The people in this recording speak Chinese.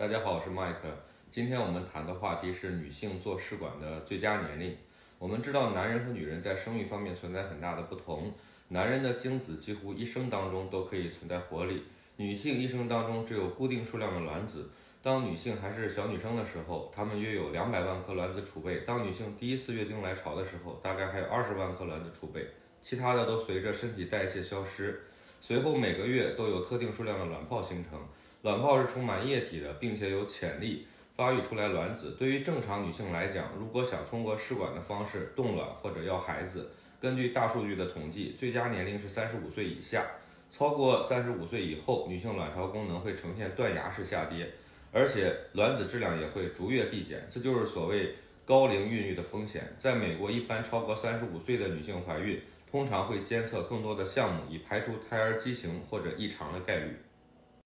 大家好，我是麦克。今天我们谈的话题是女性做试管的最佳年龄。我们知道，男人和女人在生育方面存在很大的不同。男人的精子几乎一生当中都可以存在活力，女性一生当中只有固定数量的卵子。当女性还是小女生的时候，她们约有两百万颗卵子储备；当女性第一次月经来潮的时候，大概还有二十万颗卵子储备，其他的都随着身体代谢消失。随后每个月都有特定数量的卵泡形成。卵泡是充满液体的，并且有潜力发育出来卵子。对于正常女性来讲，如果想通过试管的方式冻卵或者要孩子，根据大数据的统计，最佳年龄是三十五岁以下。超过三十五岁以后，女性卵巢功能会呈现断崖式下跌，而且卵子质量也会逐月递减。这就是所谓高龄孕育的风险。在美国，一般超过三十五岁的女性怀孕，通常会监测更多的项目，以排除胎儿畸形或者异常的概率。